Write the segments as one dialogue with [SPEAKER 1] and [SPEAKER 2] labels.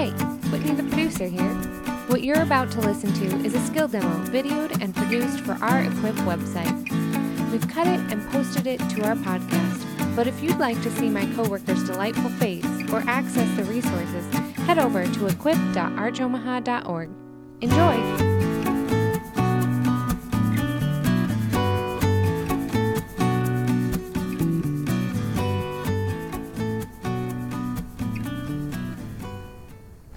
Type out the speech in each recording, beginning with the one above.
[SPEAKER 1] Hey, Whitney the producer here. What you're about to listen to is a skill demo videoed and produced for our Equip website. We've cut it and posted it to our podcast, but if you'd like to see my coworker's delightful face or access the resources, head over to equip.archomaha.org. Enjoy!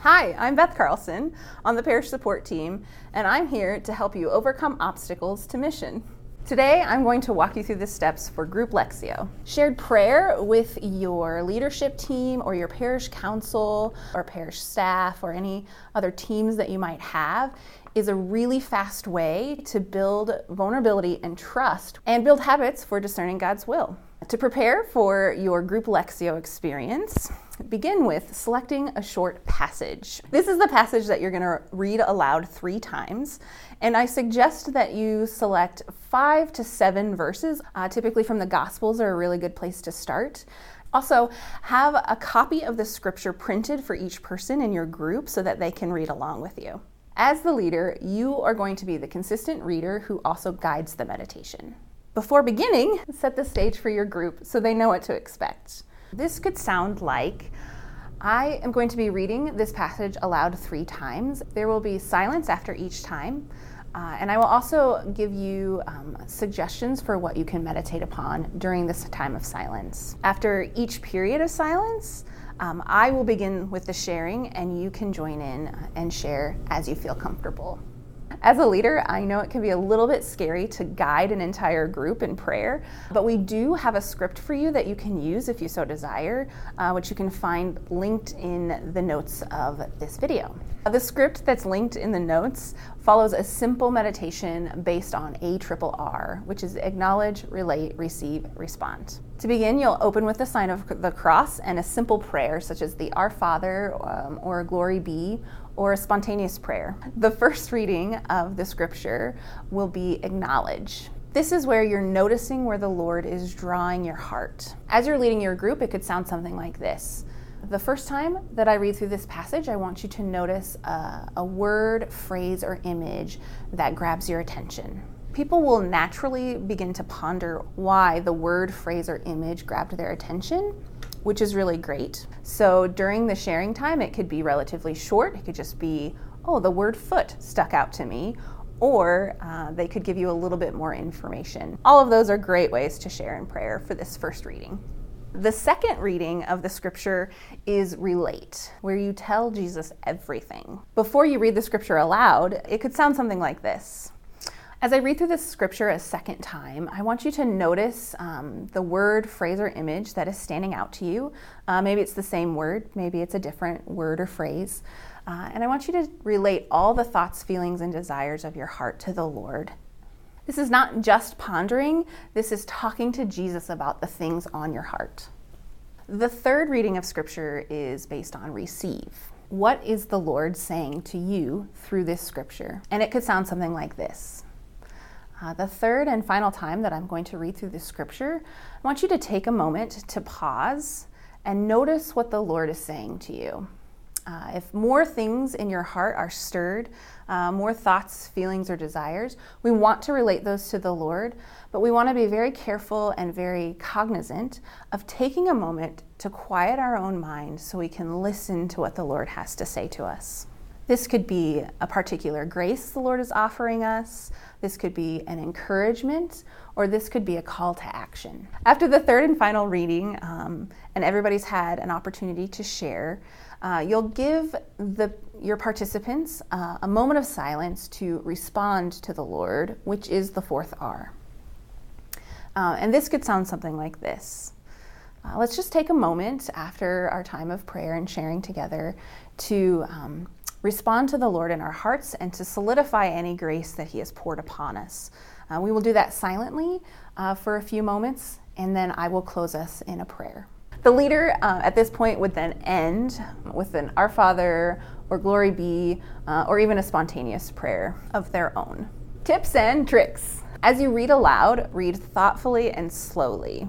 [SPEAKER 2] Hi, I'm Beth Carlson on the parish support team, and I'm here to help you overcome obstacles to mission. Today, I'm going to walk you through the steps for Group Lectio. Shared prayer with your leadership team or your parish council or parish staff or any other teams that you might have is a really fast way to build vulnerability and trust and build habits for discerning God's will. To prepare for your group Lectio experience, begin with selecting a short passage. This is the passage that you're going to read aloud three times, and I suggest that you select five to seven verses. Uh, typically, from the Gospels are a really good place to start. Also, have a copy of the scripture printed for each person in your group so that they can read along with you. As the leader, you are going to be the consistent reader who also guides the meditation. Before beginning, set the stage for your group so they know what to expect. This could sound like I am going to be reading this passage aloud three times. There will be silence after each time. Uh, and I will also give you um, suggestions for what you can meditate upon during this time of silence. After each period of silence, um, I will begin with the sharing, and you can join in and share as you feel comfortable. As a leader, I know it can be a little bit scary to guide an entire group in prayer, but we do have a script for you that you can use if you so desire, uh, which you can find linked in the notes of this video. The script that's linked in the notes follows a simple meditation based on A triple R, which is acknowledge, relate, receive, respond. To begin, you'll open with the sign of the cross and a simple prayer, such as the Our Father um, or Glory Be or a spontaneous prayer. The first reading of the scripture will be acknowledge. This is where you're noticing where the Lord is drawing your heart. As you're leading your group, it could sound something like this. The first time that I read through this passage, I want you to notice a, a word, phrase, or image that grabs your attention people will naturally begin to ponder why the word, phrase, or image grabbed their attention which is really great. So during the sharing time, it could be relatively short. It could just be, oh, the word foot stuck out to me. Or uh, they could give you a little bit more information. All of those are great ways to share in prayer for this first reading. The second reading of the scripture is relate, where you tell Jesus everything. Before you read the scripture aloud, it could sound something like this as I read through this scripture a second time, I want you to notice um, the word, phrase, or image that is standing out to you. Uh, maybe it's the same word, maybe it's a different word or phrase. Uh, and I want you to relate all the thoughts, feelings, and desires of your heart to the Lord. This is not just pondering, this is talking to Jesus about the things on your heart. The third reading of Scripture is based on receive. What is the Lord saying to you through this Scripture? And it could sound something like this uh, the third and final time that I'm going to read through the scripture, I want you to take a moment to pause and notice what the Lord is saying to you. Uh, if more things in your heart are stirred, uh, more thoughts, feelings, or desires, we want to relate those to the Lord, but we want to be very careful and very cognizant of taking a moment to quiet our own mind so we can listen to what the Lord has to say to us. This could be a particular grace the Lord is offering us, this could be an encouragement, or this could be a call to action. After the third and final reading, um, and everybody's had an opportunity to share, uh, you'll give the, your participants uh, a moment of silence to respond to the Lord, which is the fourth R. Uh, and this could sound something like this. Uh, let's just take a moment after our time of prayer and sharing together to um, respond to the Lord in our hearts and to solidify any grace that He has poured upon us. Uh, we will do that silently uh, for a few moments, and then I will close us in a prayer. The leader uh, at this point would then end with an Our Father or Glory Be, uh, or even a spontaneous prayer of their own. Tips and tricks. As you read aloud, read thoughtfully and slowly.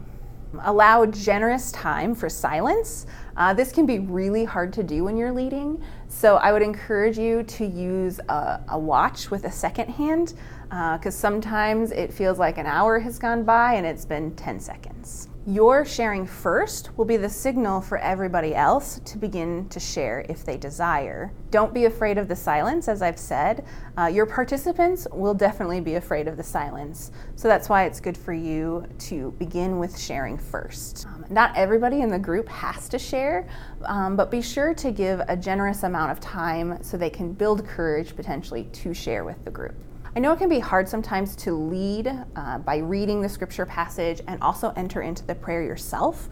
[SPEAKER 2] Allow generous time for silence. Uh, this can be really hard to do when you're leading, so I would encourage you to use a, a watch with a second hand because uh, sometimes it feels like an hour has gone by and it's been 10 seconds. Your sharing first will be the signal for everybody else to begin to share if they desire. Don't be afraid of the silence, as I've said. Uh, your participants will definitely be afraid of the silence. So that's why it's good for you to begin with sharing first. Um, not everybody in the group has to share, um, but be sure to give a generous amount of time so they can build courage potentially to share with the group. I know it can be hard sometimes to lead uh, by reading the scripture passage and also enter into the prayer yourself.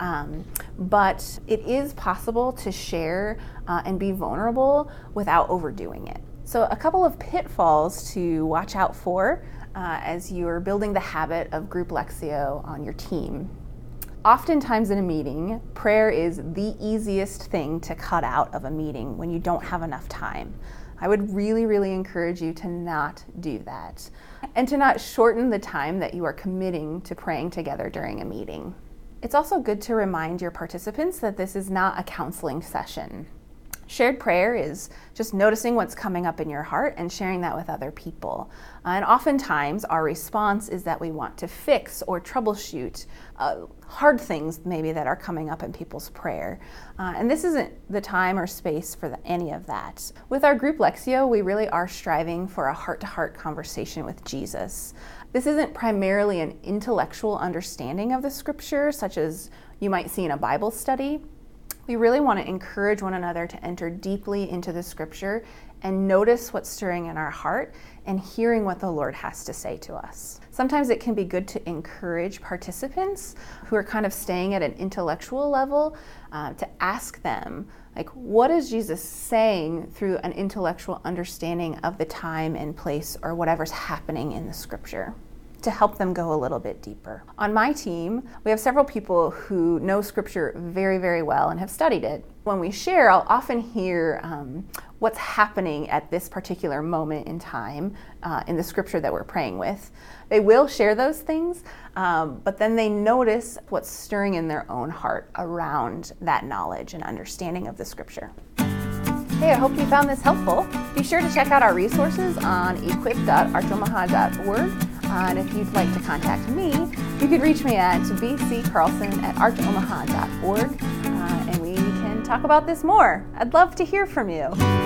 [SPEAKER 2] Um, but it is possible to share uh, and be vulnerable without overdoing it. So, a couple of pitfalls to watch out for uh, as you're building the habit of group Lectio on your team. Oftentimes in a meeting, prayer is the easiest thing to cut out of a meeting when you don't have enough time. I would really, really encourage you to not do that and to not shorten the time that you are committing to praying together during a meeting. It's also good to remind your participants that this is not a counseling session. Shared prayer is just noticing what's coming up in your heart and sharing that with other people. Uh, and oftentimes, our response is that we want to fix or troubleshoot uh, hard things, maybe that are coming up in people's prayer. Uh, and this isn't the time or space for the, any of that. With our group Lectio, we really are striving for a heart to heart conversation with Jesus. This isn't primarily an intellectual understanding of the scripture, such as you might see in a Bible study we really want to encourage one another to enter deeply into the scripture and notice what's stirring in our heart and hearing what the Lord has to say to us. Sometimes it can be good to encourage participants who are kind of staying at an intellectual level uh, to ask them, like, what is Jesus saying through an intellectual understanding of the time and place or whatever's happening in the scripture? To help them go a little bit deeper. On my team, we have several people who know Scripture very, very well and have studied it. When we share, I'll often hear um, what's happening at this particular moment in time uh, in the Scripture that we're praying with. They will share those things, um, but then they notice what's stirring in their own heart around that knowledge and understanding of the Scripture. Hey, I hope you found this helpful. Be sure to check out our resources on equip.archomaha.org and if you'd like to contact me, you could reach me at bccarlson at archomaha.org uh, and we can talk about this more. I'd love to hear from you.